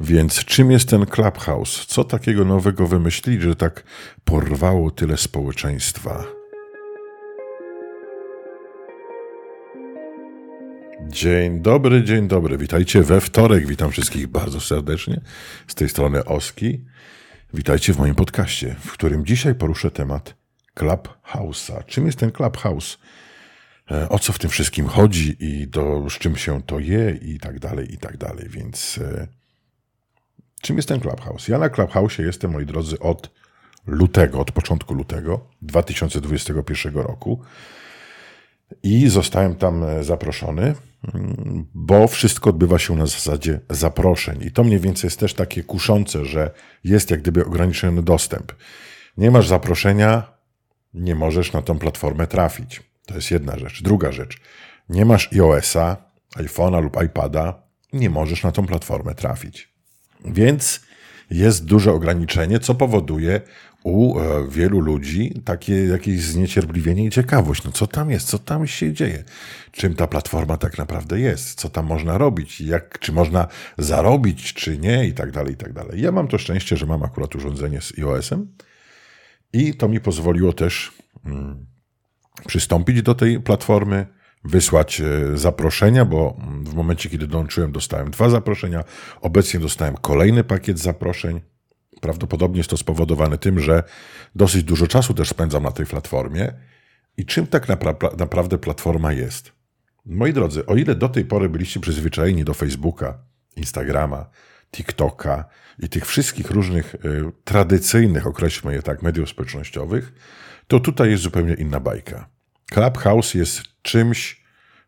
Więc czym jest ten Clubhouse? Co takiego nowego wymyślili, że tak porwało tyle społeczeństwa? Dzień dobry, dzień dobry. Witajcie we wtorek. Witam wszystkich bardzo serdecznie. Z tej strony Oski. Witajcie w moim podcaście, w którym dzisiaj poruszę temat Clubhouse'a. Czym jest ten Clubhouse? E, o co w tym wszystkim chodzi i do, z czym się to je i tak dalej, i tak dalej. Więc e, czym jest ten Clubhouse? Ja na Clubhouse jestem, moi drodzy, od lutego, od początku lutego 2021 roku i zostałem tam e, zaproszony, mm, bo wszystko odbywa się na zasadzie zaproszeń. I to mniej więcej jest też takie kuszące, że jest jak gdyby ograniczony dostęp. Nie masz zaproszenia, nie możesz na tą platformę trafić. To jest jedna rzecz. Druga rzecz. Nie masz iOS-a, iPhone'a lub iPada, nie możesz na tą platformę trafić. Więc jest duże ograniczenie, co powoduje u e, wielu ludzi takie jakieś zniecierpliwienie i ciekawość. No co tam jest, co tam się dzieje? Czym ta platforma tak naprawdę jest? Co tam można robić? Jak, czy można zarobić, czy nie? I tak dalej, i tak dalej. Ja mam to szczęście, że mam akurat urządzenie z iOS-em i to mi pozwoliło też mm, przystąpić do tej platformy, wysłać e, zaproszenia, bo w momencie, kiedy dołączyłem, dostałem dwa zaproszenia. Obecnie dostałem kolejny pakiet zaproszeń. Prawdopodobnie jest to spowodowane tym, że dosyć dużo czasu też spędzam na tej platformie. I czym tak napra- naprawdę platforma jest? Moi drodzy, o ile do tej pory byliście przyzwyczajeni do Facebooka, Instagrama, TikToka i tych wszystkich różnych y, tradycyjnych, określmy je tak, mediów społecznościowych, to tutaj jest zupełnie inna bajka. Clubhouse jest czymś,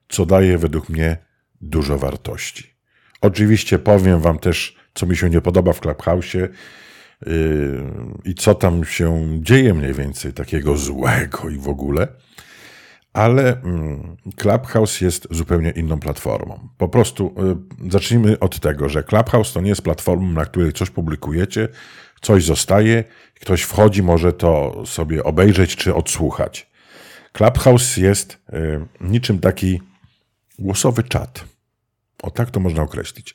co daje według mnie dużo wartości. Oczywiście powiem Wam też, co mi się nie podoba w Clubhouse yy, i co tam się dzieje mniej więcej takiego złego i w ogóle. Ale mm, Clubhouse jest zupełnie inną platformą. Po prostu yy, zacznijmy od tego, że Clubhouse to nie jest platformą, na której coś publikujecie, coś zostaje, ktoś wchodzi, może to sobie obejrzeć czy odsłuchać. Clubhouse jest y, niczym taki głosowy czat. O tak to można określić.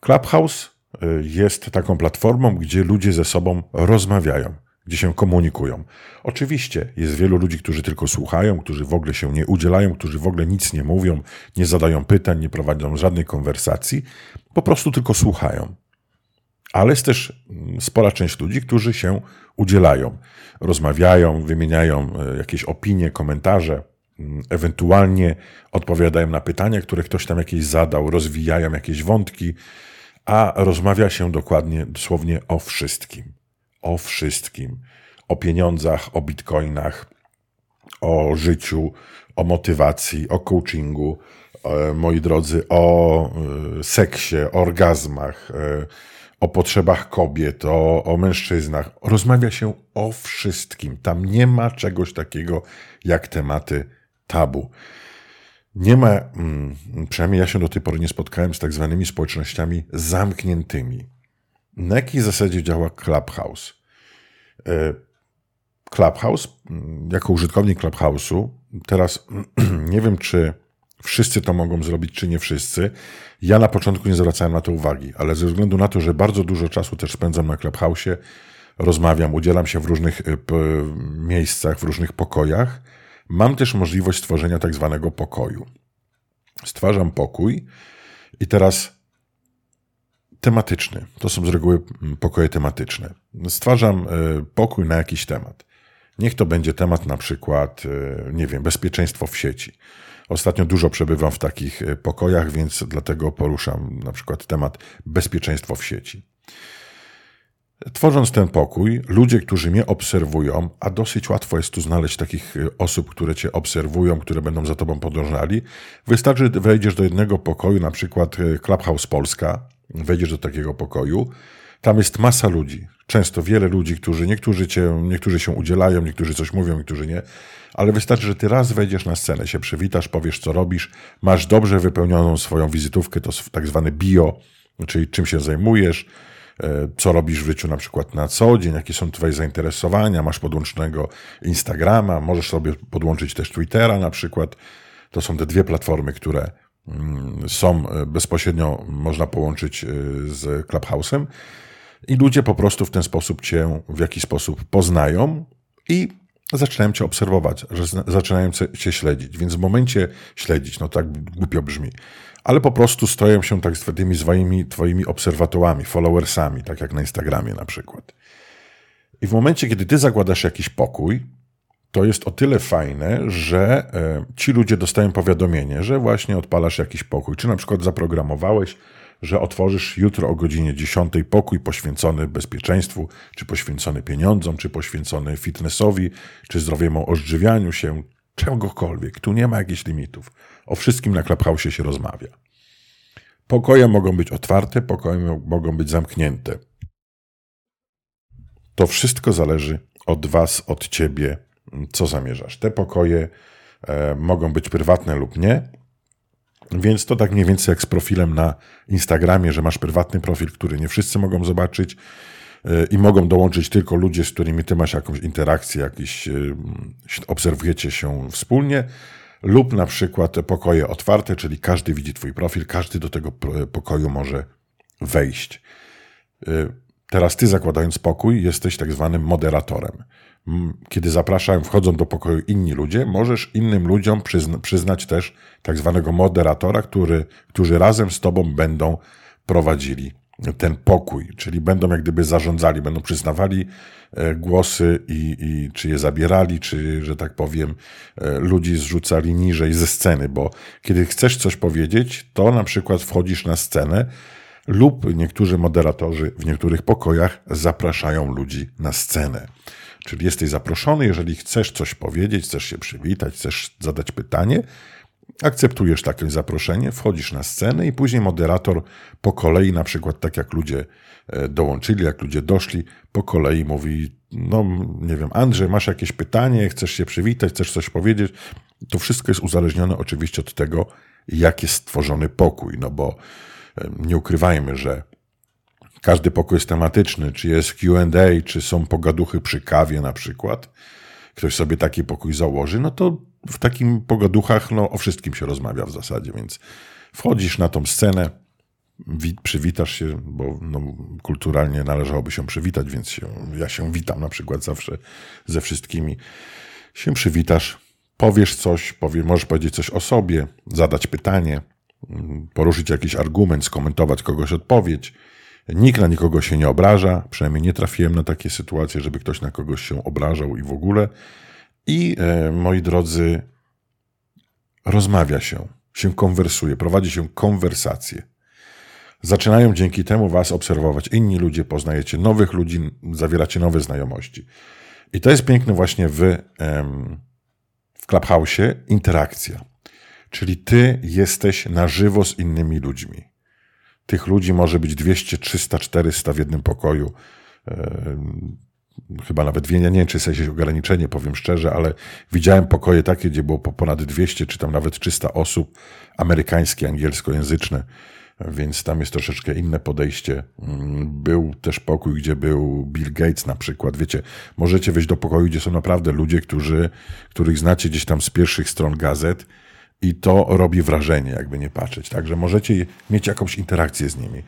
Clubhouse y, jest taką platformą, gdzie ludzie ze sobą rozmawiają, gdzie się komunikują. Oczywiście jest wielu ludzi, którzy tylko słuchają, którzy w ogóle się nie udzielają, którzy w ogóle nic nie mówią, nie zadają pytań, nie prowadzą żadnej konwersacji, po prostu tylko słuchają ale jest też mm, spora część ludzi, którzy się udzielają, rozmawiają, wymieniają e, jakieś opinie, komentarze, mm, ewentualnie odpowiadają na pytania, które ktoś tam jakieś zadał, rozwijają jakieś wątki, a rozmawia się dokładnie, dosłownie o wszystkim. O wszystkim. O pieniądzach, o bitcoinach, o życiu, o motywacji, o coachingu, e, moi drodzy, o e, seksie, orgazmach, o potrzebach kobiet, o, o mężczyznach. Rozmawia się o wszystkim. Tam nie ma czegoś takiego jak tematy tabu. Nie ma, mm, przynajmniej ja się do tej pory nie spotkałem z tak zwanymi społecznościami zamkniętymi. Na jakiej zasadzie działa Clubhouse? E, Clubhouse, mm, jako użytkownik Clubhouse'u, teraz nie wiem, czy wszyscy to mogą zrobić, czy nie wszyscy. Ja na początku nie zwracałem na to uwagi, ale ze względu na to, że bardzo dużo czasu też spędzam na Clubhouse, rozmawiam, udzielam się w różnych y, miejscach, w różnych pokojach, mam też możliwość stworzenia tak zwanego pokoju. Stwarzam pokój i teraz tematyczny. To są z reguły mm, pokoje tematyczne. Stwarzam y, pokój na jakiś temat. Niech to będzie temat na przykład, y, nie wiem, bezpieczeństwo w sieci Ostatnio dużo przebywam w takich e, pokojach, więc dlatego poruszam na przykład temat bezpieczeństwa w sieci. Tworząc ten pokój, ludzie, którzy mnie obserwują, a dosyć łatwo jest tu znaleźć takich e, osób, które cię obserwują, które będą za tobą podążali, wystarczy wejdziesz do jednego pokoju, na przykład e, Clubhouse Polska, wejdziesz do takiego pokoju, tam jest masa ludzi, często wiele ludzi, którzy niektórzy, cię, niektórzy się udzielają, niektórzy coś mówią, niektórzy nie, ale wystarczy, że ty raz wejdziesz na scenę, się przywitasz, powiesz, co robisz, masz dobrze wypełnioną swoją wizytówkę, to tak zwane bio, czyli czym się zajmujesz, e, co robisz w życiu na przykład na co dzień, jakie są twoje zainteresowania, masz podłącznego Instagrama, możesz sobie podłączyć też Twittera na przykład. To są te dwie platformy, które mm, są e, bezpośrednio, można połączyć e, z Clubhouse'em i ludzie po prostu w ten sposób cię w jakiś sposób poznają i zaczynają cię obserwować, zaczynają cię śledzić. Więc w momencie śledzić, no tak głupio brzmi, ale po prostu stoją się tak z tymi swoimi twoimi obserwatorami, followersami, tak jak na Instagramie na przykład. I w momencie, kiedy ty zakładasz jakiś pokój, to jest o tyle fajne, że e, ci ludzie dostają powiadomienie, że właśnie odpalasz jakiś pokój. Czy na przykład zaprogramowałeś, że otworzysz jutro o godzinie 10 pokój poświęcony bezpieczeństwu, czy poświęcony pieniądzom, czy poświęcony fitnessowi, czy zdrowiemu odżywianiu się, czegokolwiek. Tu nie ma jakichś limitów. O wszystkim na Clubhouse się rozmawia. Pokoje mogą być otwarte, pokoje mogą być zamknięte. To wszystko zależy od Was, od Ciebie, co zamierzasz. Te pokoje e, mogą być prywatne lub nie, więc to tak mniej więcej jak z profilem na Instagramie, że masz prywatny profil, który nie wszyscy mogą zobaczyć e, i mogą dołączyć tylko ludzie, z którymi ty masz jakąś interakcję, jakiś, e, obserwujecie się wspólnie, lub na przykład pokoje otwarte, czyli każdy widzi twój profil, każdy do tego pokoju może wejść. Teraz ty zakładając pokój, jesteś tak zwanym moderatorem. Kiedy zapraszają, wchodzą do pokoju inni ludzie, możesz innym ludziom przyzna, przyznać też tak zwanego moderatora, który, którzy razem z tobą będą prowadzili ten pokój, czyli będą jak gdyby zarządzali, będą przyznawali e, głosy i, i czy je zabierali, czy, że tak powiem, e, ludzi zrzucali niżej ze sceny, bo kiedy chcesz coś powiedzieć, to na przykład wchodzisz na scenę, lub niektórzy moderatorzy w niektórych pokojach zapraszają ludzi na scenę. Czyli jesteś zaproszony, jeżeli chcesz coś powiedzieć, chcesz się przywitać, chcesz zadać pytanie, akceptujesz takie zaproszenie, wchodzisz na scenę i później moderator po kolei, na przykład tak jak ludzie e, dołączyli, jak ludzie doszli, po kolei mówi, no nie wiem, Andrzej, masz jakieś pytanie, chcesz się przywitać, chcesz coś powiedzieć. To wszystko jest uzależnione oczywiście od tego, jak jest stworzony pokój, no bo nie ukrywajmy, że każdy pokój jest tematyczny, czy jest QA, czy są pogaduchy przy kawie na przykład. Ktoś sobie taki pokój założy, no to w takim pogaduchach no, o wszystkim się rozmawia w zasadzie, więc wchodzisz na tą scenę, przywitasz się, bo no, kulturalnie należałoby się przywitać, więc się, ja się witam na przykład zawsze ze wszystkimi. Się przywitasz, powiesz coś, powie, możesz powiedzieć coś o sobie, zadać pytanie, poruszyć jakiś argument, skomentować kogoś odpowiedź. Nikt na nikogo się nie obraża, przynajmniej nie trafiłem na takie sytuacje, żeby ktoś na kogoś się obrażał i w ogóle. I e, moi drodzy, rozmawia się, się konwersuje, prowadzi się konwersacje. Zaczynają dzięki temu Was obserwować inni ludzie, poznajecie nowych ludzi, zawieracie nowe znajomości. I to jest piękne właśnie w, w Clubhouse'ie, interakcja. Czyli ty jesteś na żywo z innymi ludźmi. Tych ludzi może być 200, 300, 400 w jednym pokoju. Chyba nawet dwie, nie wiem, czy jest jakieś ograniczenie, powiem szczerze, ale widziałem pokoje takie, gdzie było po ponad 200, czy tam nawet 300 osób, amerykańskie, angielskojęzyczne, więc tam jest troszeczkę inne podejście. Mm, był też pokój, gdzie był Bill Gates na przykład. Wiecie, możecie wejść do pokoju, gdzie są naprawdę ludzie, którzy, których znacie gdzieś tam z pierwszych stron gazet, i to robi wrażenie, jakby nie patrzeć. Także możecie mieć jakąś interakcję z nimi.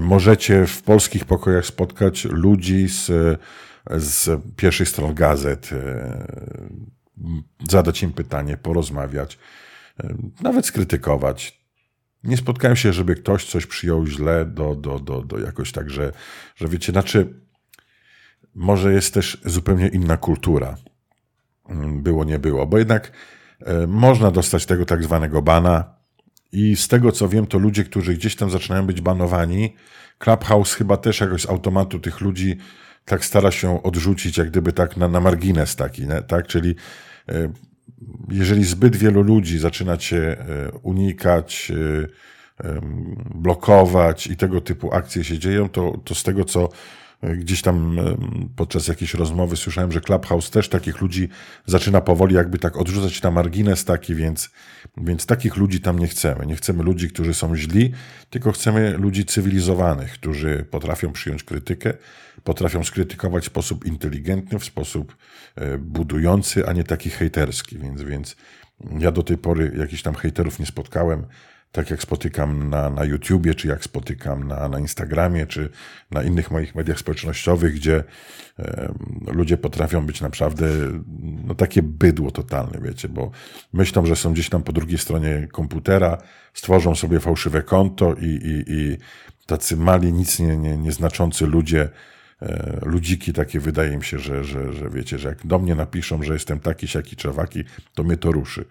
Możecie w polskich pokojach spotkać ludzi z, z pierwszych stron gazet, e, zadać im pytanie, porozmawiać, e, nawet skrytykować. Nie spotkałem się, żeby ktoś coś przyjął źle do, do, do, do jakoś tak, że, że wiecie, znaczy, może jest też zupełnie inna kultura. Było, nie było, bo jednak E, można dostać tego tak zwanego bana. I z tego co wiem, to ludzie, którzy gdzieś tam zaczynają być banowani, Clubhouse chyba też jakoś z automatu tych ludzi tak stara się odrzucić, jak gdyby tak na, na margines taki, nie? tak? Czyli e, jeżeli zbyt wielu ludzi zaczyna cię e, unikać, blokować i tego typu akcje się dzieją, to, to z tego co Gdzieś tam podczas jakiejś rozmowy słyszałem, że Clubhouse też takich ludzi zaczyna powoli jakby tak odrzucać na margines taki, więc, więc takich ludzi tam nie chcemy. Nie chcemy ludzi, którzy są źli, tylko chcemy ludzi cywilizowanych, którzy potrafią przyjąć krytykę, potrafią skrytykować w sposób inteligentny, w sposób e, budujący, a nie taki hejterski. Więc, więc ja do tej pory jakichś tam hejterów nie spotkałem tak jak spotykam na, na YouTubie, czy jak spotykam na, na Instagramie, czy na innych moich mediach społecznościowych, gdzie e, ludzie potrafią być naprawdę no, takie bydło totalne, wiecie, bo myślą, że są gdzieś tam po drugiej stronie komputera, stworzą sobie fałszywe konto i, i, i tacy mali, nic nie, nie, nieznaczący ludzie, e, ludziki takie wydaje mi się, że, że, że wiecie, że jak do mnie napiszą, że jestem taki, siaki, czawaki, to mnie to ruszy.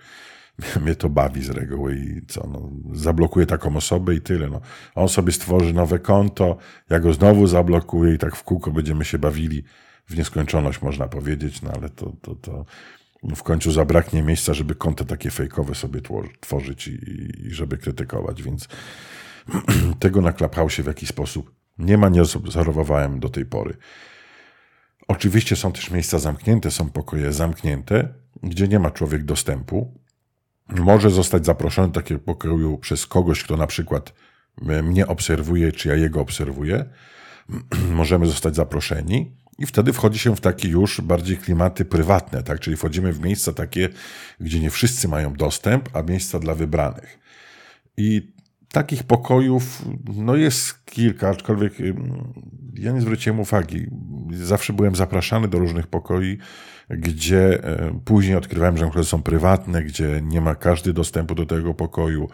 mnie to bawi z reguły i co, no, zablokuję taką osobę i tyle. No. On sobie stworzy nowe konto, ja go znowu zablokuję i tak w kółko będziemy się bawili w nieskończoność, można powiedzieć, no ale to, to, to w końcu zabraknie miejsca, żeby konta takie fejkowe sobie tworzyć i, i żeby krytykować, więc tego na Clubhouse w jakiś sposób nie ma, nie obserwowałem do tej pory. Oczywiście są też miejsca zamknięte, są pokoje zamknięte, gdzie nie ma człowiek dostępu, może zostać zaproszony do takiego pokoju przez kogoś, kto na przykład mnie obserwuje, czy ja jego obserwuję. Możemy zostać zaproszeni i wtedy wchodzi się w takie już bardziej klimaty prywatne, tak? Czyli wchodzimy w miejsca takie, gdzie nie wszyscy mają dostęp, a miejsca dla wybranych. I takich pokojów no jest kilka, aczkolwiek ja nie zwróciłem uwagi. Zawsze byłem zapraszany do różnych pokoi, gdzie e, później odkrywałem, że są prywatne, gdzie nie ma każdy dostępu do tego pokoju.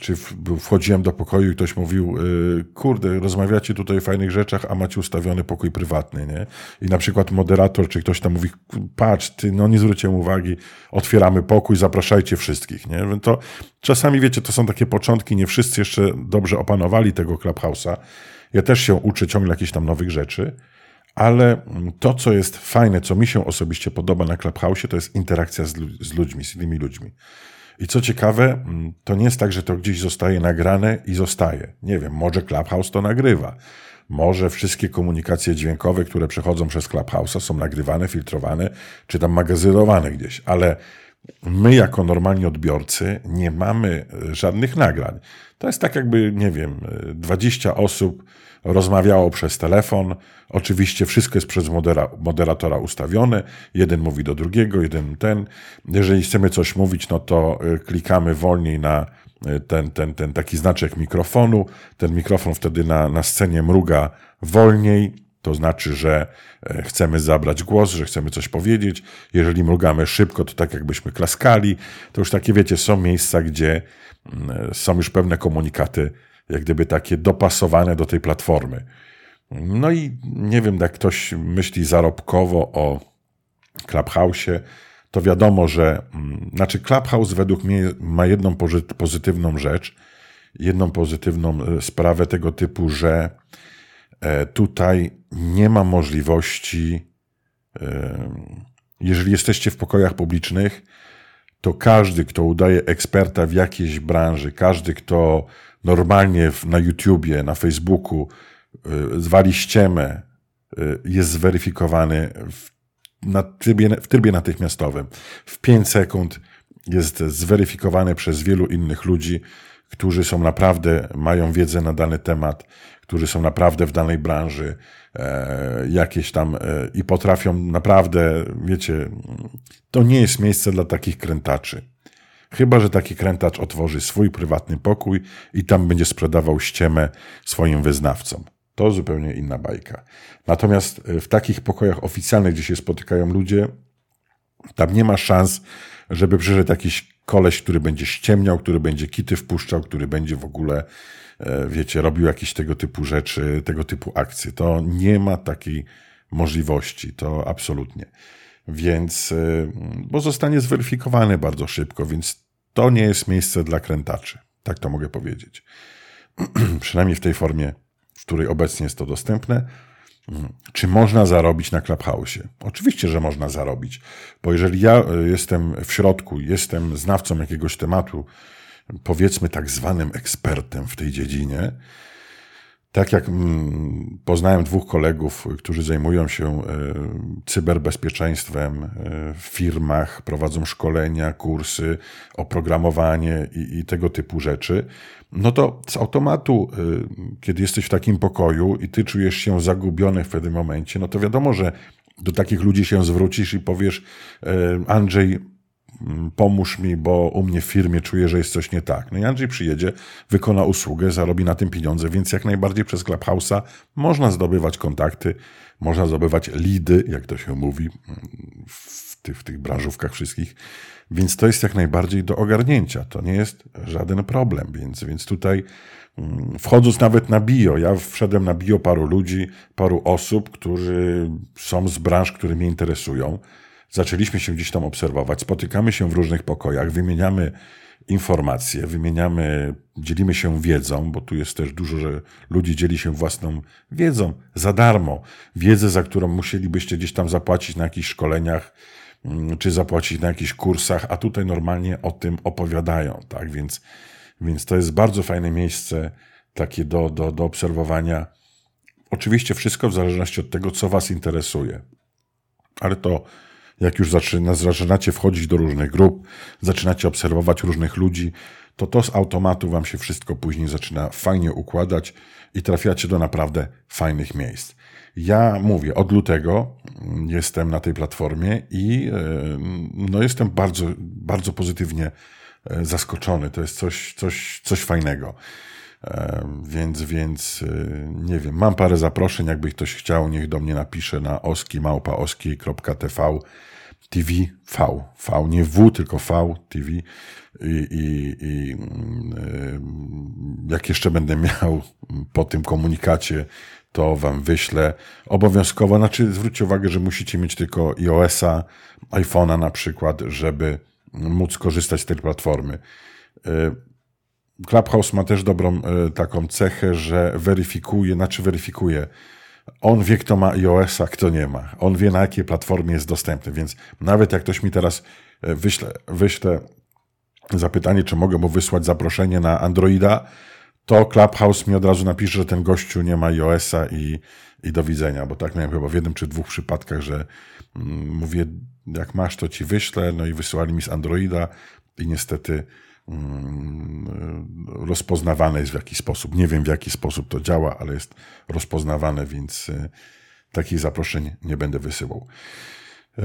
Czy wchodziłem do pokoju i ktoś mówił, e, kurde, rozmawiacie tutaj o fajnych rzeczach, a macie ustawiony pokój prywatny, nie? I na przykład moderator, czy ktoś tam mówi, patrz, ty, no nie zwróciłem uwagi, otwieramy pokój, zapraszajcie wszystkich, nie? To czasami, wiecie, to są takie początki, nie wszyscy jeszcze dobrze opanowali tego Clubhouse'a. Ja też się uczę ciągle jakichś tam nowych rzeczy, ale to, co jest fajne, co mi się osobiście podoba na Clubhouse, to jest interakcja z, ludźmi, z innymi ludźmi. I co ciekawe, to nie jest tak, że to gdzieś zostaje nagrane i zostaje. Nie wiem, może Clubhouse to nagrywa. Może wszystkie komunikacje dźwiękowe, które przechodzą przez Clubhouse'a są nagrywane, filtrowane, czy tam magazynowane gdzieś, ale my jako normalni odbiorcy nie mamy e, żadnych nagrań. To jest tak jakby, nie wiem, 20 osób rozmawiało przez telefon. Oczywiście wszystko jest przez modera moderatora ustawione. Jeden mówi do drugiego, jeden ten. Jeżeli chcemy coś mówić, no to y, klikamy wolniej na y, ten, ten, ten taki znaczek mikrofonu. Ten mikrofon wtedy na, na scenie mruga wolniej. To znaczy, że e, chcemy zabrać głos, że chcemy coś powiedzieć. Jeżeli mrugamy szybko, to tak jakbyśmy klaskali. To już takie, wiecie, są miejsca, gdzie mm, są już pewne komunikaty jak gdyby takie dopasowane do tej platformy. No i nie wiem, jak ktoś myśli zarobkowo o Clubhouse'ie, to wiadomo, że mm, znaczy Clubhouse według mnie ma jedną pozytywną rzecz, jedną pozytywną e, sprawę tego typu, że e, tutaj nie ma możliwości, e, jeżeli jesteście w pokojach publicznych, to każdy, kto udaje eksperta w jakiejś branży, każdy, kto normalnie na YouTubie, na Facebooku y, zwali ściemę, y, jest zweryfikowany w, na trybie, w trybie natychmiastowym. W 5 sekund jest zweryfikowany przez wielu innych ludzi, którzy są naprawdę, mają wiedzę na dany temat, którzy są naprawdę w danej branży, e, jakieś tam e, i potrafią naprawdę, wiecie, to nie jest miejsce dla takich krętaczy. Chyba, że taki krętacz otworzy swój prywatny pokój i tam będzie sprzedawał ściemę swoim wyznawcom. To zupełnie inna bajka. Natomiast e, w takich pokojach oficjalnych, gdzie się spotykają ludzie, tam nie ma szans, żeby przyszedł jakiś koleś, który będzie ściemniał, który będzie kity wpuszczał, który będzie w ogóle, e, wiecie, robił jakieś tego typu rzeczy, tego typu akcje. To nie ma takiej możliwości, to absolutnie. Więc, e, bo zostanie zweryfikowany bardzo szybko, więc to nie jest miejsce dla krętaczy. Tak to mogę powiedzieć. Przynajmniej w tej formie, w której obecnie jest to dostępne. Czy można zarobić na Clubhouse? Oczywiście, że można zarobić, bo jeżeli ja e, jestem w środku, jestem znawcą jakiegoś tematu, powiedzmy tak zwanym ekspertem w tej dziedzinie, tak jak mm, poznałem dwóch kolegów, którzy zajmują się e, cyberbezpieczeństwem e, w firmach, prowadzą szkolenia, kursy, oprogramowanie i, i tego typu rzeczy, no to z automatu, e, kiedy jesteś w takim pokoju i ty czujesz się zagubiony w pewnym momencie, no to wiadomo, że do takich ludzi się zwrócisz i powiesz, Andrzej, pomóż mi, bo u mnie w firmie czuję, że jest coś nie tak. No i Andrzej przyjedzie, wykona usługę, zarobi na tym pieniądze, więc jak najbardziej przez Clubhouse'a można zdobywać kontakty, można zdobywać lidy, jak to się mówi mm, w tych, w tych branżówkach wszystkich. Więc to jest jak najbardziej do ogarnięcia. To nie jest żaden problem. Więc, więc tutaj mm, wchodząc nawet na bio, ja wszedłem na bio paru ludzi, paru osób, którzy są z branż, które mnie interesują. Zaczęliśmy się gdzieś tam obserwować, spotykamy się w różnych pokojach, wymieniamy informacje, wymieniamy, dzielimy się wiedzą, bo tu jest też dużo, że ludzi dzieli się własną wiedzą za darmo. Wiedzę, za którą musielibyście gdzieś tam zapłacić na jakichś szkoleniach, mm, czy zapłacić na jakichś kursach, a tutaj normalnie o tym opowiadają, tak? Więc, więc to jest bardzo fajne miejsce takie do, do, do obserwowania. Oczywiście wszystko w zależności od tego, co Was interesuje. Ale to jak już zaczyna, zaczynacie wchodzić do różnych grup, zaczynacie obserwować różnych ludzi, to to z automatu wam się wszystko później zaczyna fajnie układać i trafiacie do naprawdę fajnych miejsc. Ja mówię, od lutego jestem na tej platformie i e, no, jestem bardzo, bardzo pozytywnie e, zaskoczony. To jest coś, coś, coś fajnego. Więc, więc nie wiem, mam parę zaproszeń, jakby ktoś chciał, niech do mnie napisze na oski małpaoski.tv TV V, V, nie W, tylko V, TV. I, i, i mm, jak jeszcze będę miał po tym komunikacie, to wam wyślę obowiązkowo. Znaczy, zwróćcie uwagę, że musicie mieć tylko iOS-a, iPhone'a na przykład, żeby móc korzystać z tej platformy. Clubhouse ma też dobrą e, taką cechę, że weryfikuje, znaczy weryfikuje. On wie, kto ma iOS-a, kto nie ma. On wie, na jakiej platformie jest dostępny, więc nawet jak ktoś mi teraz e, wyśle, wyśle zapytanie, czy mogę mu wysłać zaproszenie na Androida, to Clubhouse mi od razu napisze, że ten gościu nie ma iOS-a i, i do widzenia, bo tak miałem chyba w jednym czy dwóch przypadkach, że mm, mówię, jak masz, to ci wyślę, no i wysyłali mi z Androida i niestety rozpoznawane jest w jakiś sposób. Nie wiem w jaki sposób to działa, ale jest rozpoznawane, więc e, takich zaproszeń nie będę wysyłał. E,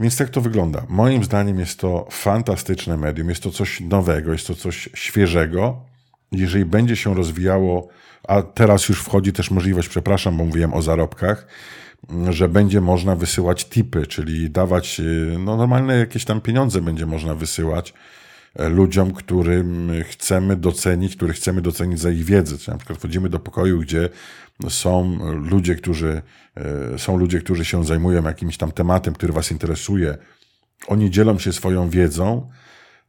więc tak to wygląda. Moim zdaniem jest to fantastyczne medium, jest to coś nowego, jest to coś świeżego. Jeżeli będzie się rozwijało, a teraz już wchodzi też możliwość, przepraszam, bo mówiłem o zarobkach, że będzie można wysyłać tipy, czyli dawać e, no, normalne jakieś tam pieniądze będzie można wysyłać ludziom, którym chcemy docenić, których chcemy docenić za ich wiedzę. Czyli na przykład wchodzimy do pokoju, gdzie są ludzie, którzy, e, są ludzie, którzy się zajmują jakimś tam tematem, który was interesuje. Oni dzielą się swoją wiedzą,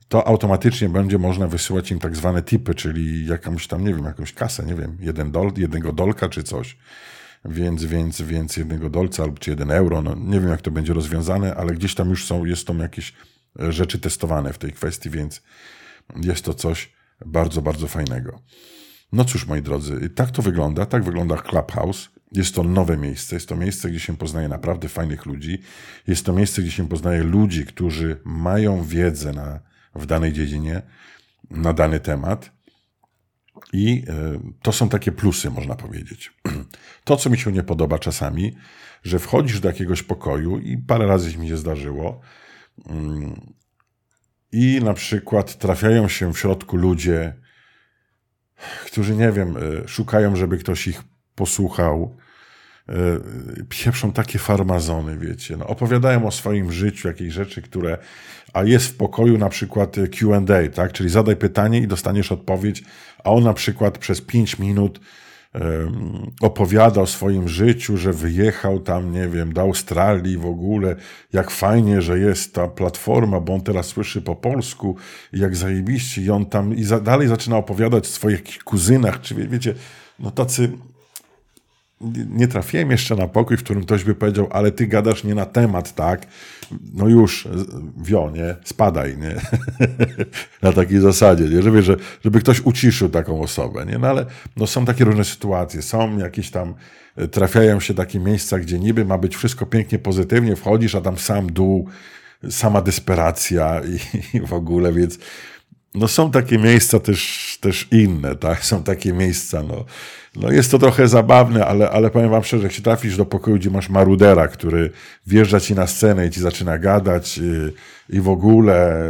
to automatycznie będzie można wysyłać im tak zwane tipy, czyli jakąś tam, nie wiem, jakąś kasę, nie wiem, jeden dol, jednego dolka czy coś. Więc, więc, więc jednego dolca albo czy jeden euro, no nie wiem jak to będzie rozwiązane, ale gdzieś tam już są, jest tam jakieś rzeczy testowane w tej kwestii, więc jest to coś bardzo, bardzo fajnego. No cóż, moi drodzy, tak to wygląda. Tak wygląda Clubhouse. Jest to nowe miejsce. Jest to miejsce, gdzie się poznaje naprawdę fajnych ludzi. Jest to miejsce, gdzie się poznaje ludzi, którzy mają wiedzę na, w danej dziedzinie, na dany temat. I e, to są takie plusy, można powiedzieć. To, co mi się nie podoba czasami, że wchodzisz do jakiegoś pokoju i parę razy mi się zdarzyło, i na przykład trafiają się w środku ludzie, którzy, nie wiem, e, szukają, żeby ktoś ich posłuchał. E, pieprzą takie farmazony, wiecie. No, opowiadają o swoim życiu, jakieś rzeczy, które. A jest w pokoju na przykład QA, tak? Czyli zadaj pytanie i dostaniesz odpowiedź, a on na przykład przez 5 minut opowiada o swoim życiu, że wyjechał tam, nie wiem, do Australii w ogóle, jak fajnie, że jest ta platforma, bo on teraz słyszy po polsku, jak zajebiście. I on tam i za, dalej zaczyna opowiadać o swoich kuzynach, czy wie, wiecie, no tacy nie trafiłem jeszcze na pokój, w którym ktoś by powiedział, ale ty gadasz nie na temat, tak? No już, wio, nie? Spadaj, nie? na takiej zasadzie, nie? Żeby, że, żeby ktoś uciszył taką osobę, nie? No ale no, są takie różne sytuacje, są jakieś tam, e, trafiają się takie miejsca, gdzie niby ma być wszystko pięknie, pozytywnie, wchodzisz, a tam sam dół, sama desperacja i, i w ogóle, więc no są takie miejsca też, też inne, tak? Są takie miejsca, no, no jest to trochę zabawne, ale, ale powiem wam szczerze, jak się trafisz do pokoju, gdzie masz marudera, który wjeżdża ci na scenę i ci zaczyna gadać i, y, i w ogóle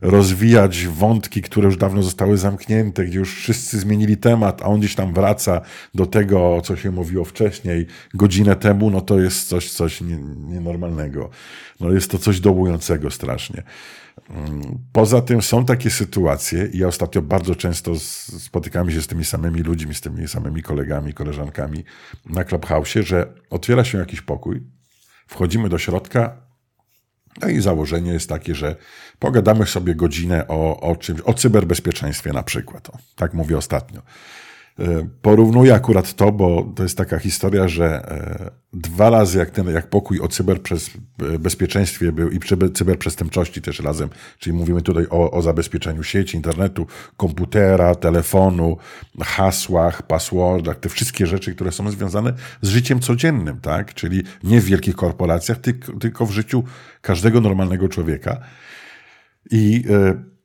rozwijać wątki, które już dawno zostały zamknięte, gdzie już wszyscy zmienili temat, a on gdzieś tam wraca do tego, co się mówiło wcześniej, godzinę temu, no to jest coś, coś nienormalnego. No jest to coś dołującego strasznie. Mm, poza tym są takie sytuacje, i ja ostatnio bardzo często spotykam się z tymi samymi ludźmi, z tymi samymi kolegami, koleżankami na Clubhouse, że otwiera się jakiś pokój, wchodzimy do środka, no i założenie jest takie, że pogadamy sobie godzinę o, o czymś, o cyberbezpieczeństwie na przykład. O, tak mówię ostatnio. E, porównuję akurat to, bo to jest taka historia, że e, dwa razy jak, ten, jak pokój o cyberbezpieczeństwie był i cyberprzestępczości też razem, czyli mówimy tutaj o, o zabezpieczeniu sieci, internetu, komputera, telefonu, hasłach, passwordach, te wszystkie rzeczy, które są związane z życiem codziennym, tak? Czyli nie w wielkich korporacjach, tylko, w życiu każdego normalnego człowieka. I y,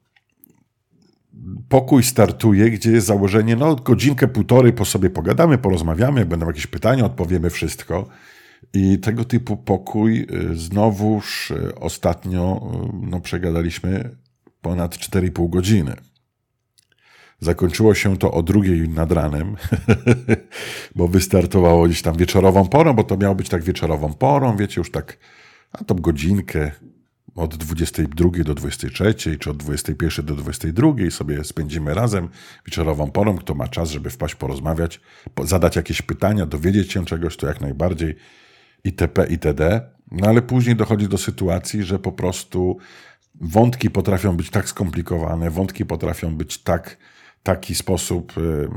pokój startuje, gdzie jest założenie, no godzinkę, półtorej po sobie pogadamy, porozmawiamy, jak będą jakieś pytania, odpowiemy wszystko. I tego typu pokój y, znowuż y, ostatnio y, no, przegadaliśmy ponad 4,5 godziny. Zakończyło się to o drugiej nad ranem, bo wystartowało gdzieś tam wieczorową porą, bo to miało być tak wieczorową porą, wiecie, już tak, a to godzinkę, od 22 do 23, czy od 21 do 22 sobie spędzimy razem wieczorową porą. Kto ma czas, żeby wpaść, porozmawiać, zadać jakieś pytania, dowiedzieć się czegoś, to jak najbardziej itp. itd. No ale później dochodzi do sytuacji, że po prostu wątki potrafią być tak skomplikowane, wątki potrafią być tak, taki sposób. Yy,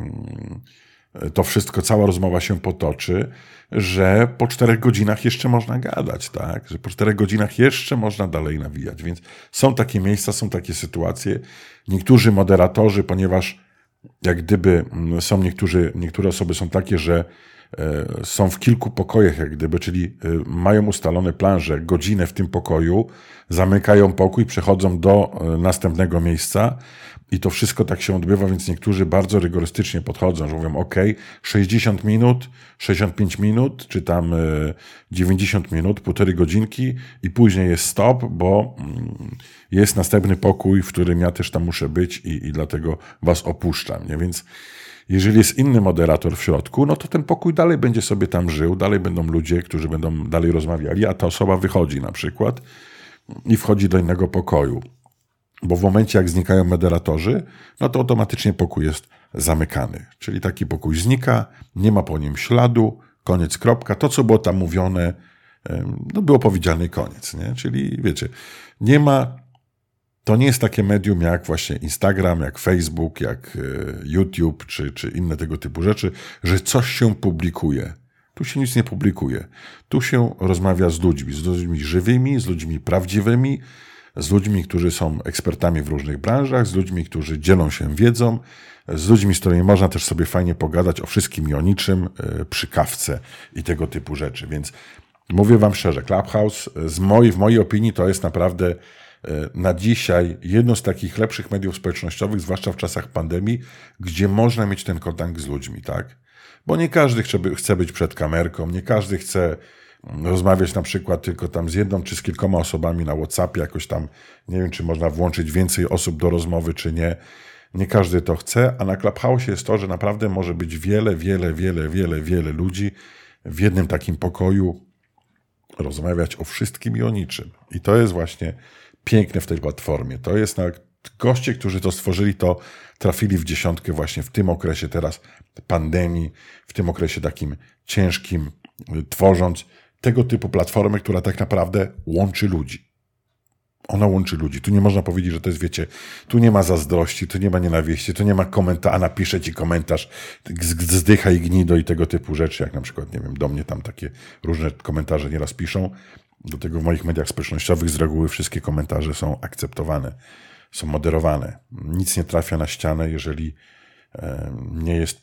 to wszystko, cała rozmowa się potoczy, że po czterech godzinach jeszcze można gadać, tak? Że po czterech godzinach jeszcze można dalej nawijać. Więc są takie miejsca, są takie sytuacje. Niektórzy moderatorzy, ponieważ jak gdyby mm, są niektórzy, niektóre osoby są takie, że e, są w kilku pokojach, jak gdyby, czyli e, mają ustalone planże, godzinę w tym pokoju, zamykają pokój, przechodzą do e, następnego miejsca i to wszystko tak się odbywa, więc niektórzy bardzo rygorystycznie podchodzą, że mówią, OK, 60 minut, 65 minut, czy tam 90 e, minut, półtorej godzinki i później jest stop, bo mm, jest następny pokój, w którym ja też tam muszę być i, i dlatego was opuszczam. Nie? Więc jeżeli jest inny moderator w środku, no to ten pokój dalej będzie sobie tam żył, dalej będą ludzie, którzy będą dalej rozmawiali, a ta osoba wychodzi na przykład i wchodzi do innego pokoju. Bo w momencie, jak znikają moderatorzy, no to automatycznie pokój jest zamykany. Czyli taki pokój znika, nie ma po nim śladu, koniec, kropka. To, co było tam mówione, no było powiedziane i koniec. Nie? Czyli wiecie, nie ma. To nie jest takie medium jak właśnie Instagram, jak Facebook, jak e, YouTube czy, czy inne tego typu rzeczy, że coś się publikuje. Tu się nic nie publikuje. Tu się rozmawia z ludźmi, z ludźmi żywymi, z ludźmi prawdziwymi, z ludźmi, którzy są ekspertami w różnych branżach, z ludźmi, którzy dzielą się wiedzą, z ludźmi, z którymi można też sobie fajnie pogadać o wszystkim i o niczym e, przy kawce i tego typu rzeczy. Więc mówię Wam szczerze, Clubhouse e, z mojej, w mojej opinii to jest naprawdę e, na dzisiaj jedno z takich lepszych mediów społecznościowych, zwłaszcza w czasach pandemii, gdzie można mieć ten kontakt z ludźmi, tak? Bo nie każdy chce, chce być przed kamerką, nie każdy chce rozmawiać na przykład tylko tam z jedną czy z kilkoma osobami na WhatsAppie, jakoś tam, nie wiem, czy można włączyć więcej osób do rozmowy, czy nie. Nie każdy to chce, a na Clubhouse jest to, że naprawdę może być wiele, wiele, wiele, wiele, wiele ludzi w jednym takim pokoju rozmawiać o wszystkim i o niczym. I to jest właśnie piękne w tej platformie. To jest na goście, którzy to stworzyli, to trafili w dziesiątkę właśnie w tym okresie teraz pandemii, w tym okresie takim ciężkim, tworząc tego typu platformy, która tak naprawdę łączy ludzi. Ona łączy ludzi. Tu nie można powiedzieć, że to jest, wiecie, tu nie ma zazdrości, tu nie ma nienawiści, tu nie ma komentarza, a napiszę ci komentarz, zdycha i gnido i tego typu rzeczy, jak na przykład, nie wiem, do mnie tam takie różne komentarze nieraz piszą. Do tego w moich mediach społecznościowych z reguły wszystkie komentarze są akceptowane, są moderowane. Nic nie trafia na ścianę, jeżeli nie jest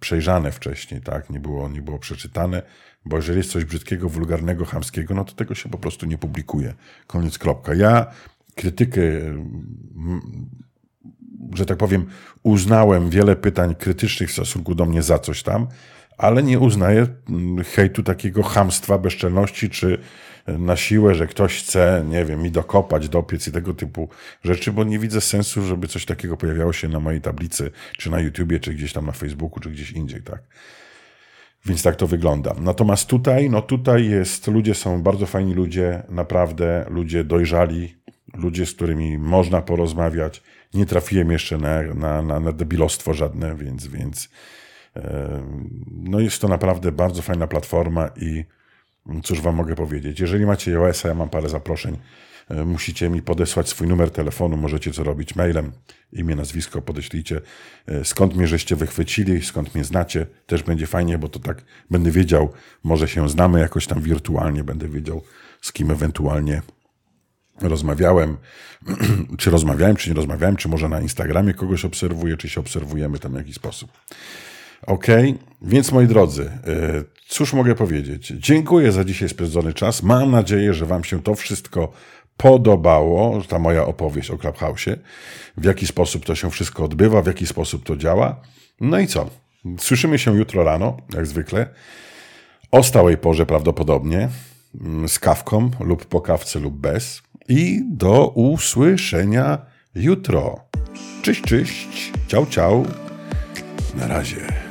przejrzane wcześniej, tak? Nie było, nie było przeczytane, bo jeżeli jest coś brzydkiego, wulgarnego, chamskiego, no to tego się po prostu nie publikuje. Koniec, kropka. Ja krytykę, że tak powiem, uznałem wiele pytań krytycznych w stosunku do mnie za coś tam, ale nie uznaję hejtu takiego hamstwa, bezczelności, czy na siłę, że ktoś chce, nie wiem, mi dokopać, dopiec i tego typu rzeczy, bo nie widzę sensu, żeby coś takiego pojawiało się na mojej tablicy, czy na YouTubie, czy gdzieś tam na Facebooku, czy gdzieś indziej, tak. Więc tak to wygląda. Natomiast tutaj, no tutaj jest, ludzie są bardzo fajni ludzie, naprawdę ludzie dojrzali, ludzie, z którymi można porozmawiać. Nie trafiłem jeszcze na, na, na, na debilostwo żadne, więc, więc no jest to naprawdę bardzo fajna platforma i cóż wam mogę powiedzieć. Jeżeli macie iOS-a, ja mam parę zaproszeń, musicie mi podesłać swój numer telefonu, możecie co robić mailem, imię, nazwisko, podeślijcie, skąd mnie żeście wychwycili, skąd mnie znacie, też będzie fajnie, bo to tak będę wiedział, może się znamy jakoś tam wirtualnie, będę wiedział, z kim ewentualnie rozmawiałem, czy rozmawiałem, czy nie rozmawiałem, czy może na Instagramie kogoś obserwuję, czy się obserwujemy tam w jakiś sposób. Ok, więc moi drodzy, e, cóż mogę powiedzieć? Dziękuję za dzisiaj spędzony czas. Mam nadzieję, że Wam się to wszystko podobało, ta moja opowieść o Clubhouse'ie, w jaki sposób to się wszystko odbywa, w jaki sposób to działa. No i co? Słyszymy się jutro rano, jak zwykle, o stałej porze prawdopodobnie, mm, z kawką lub po kawce lub bez. I do usłyszenia jutro. Cześć, cześć, ciao, ciao. Na razie.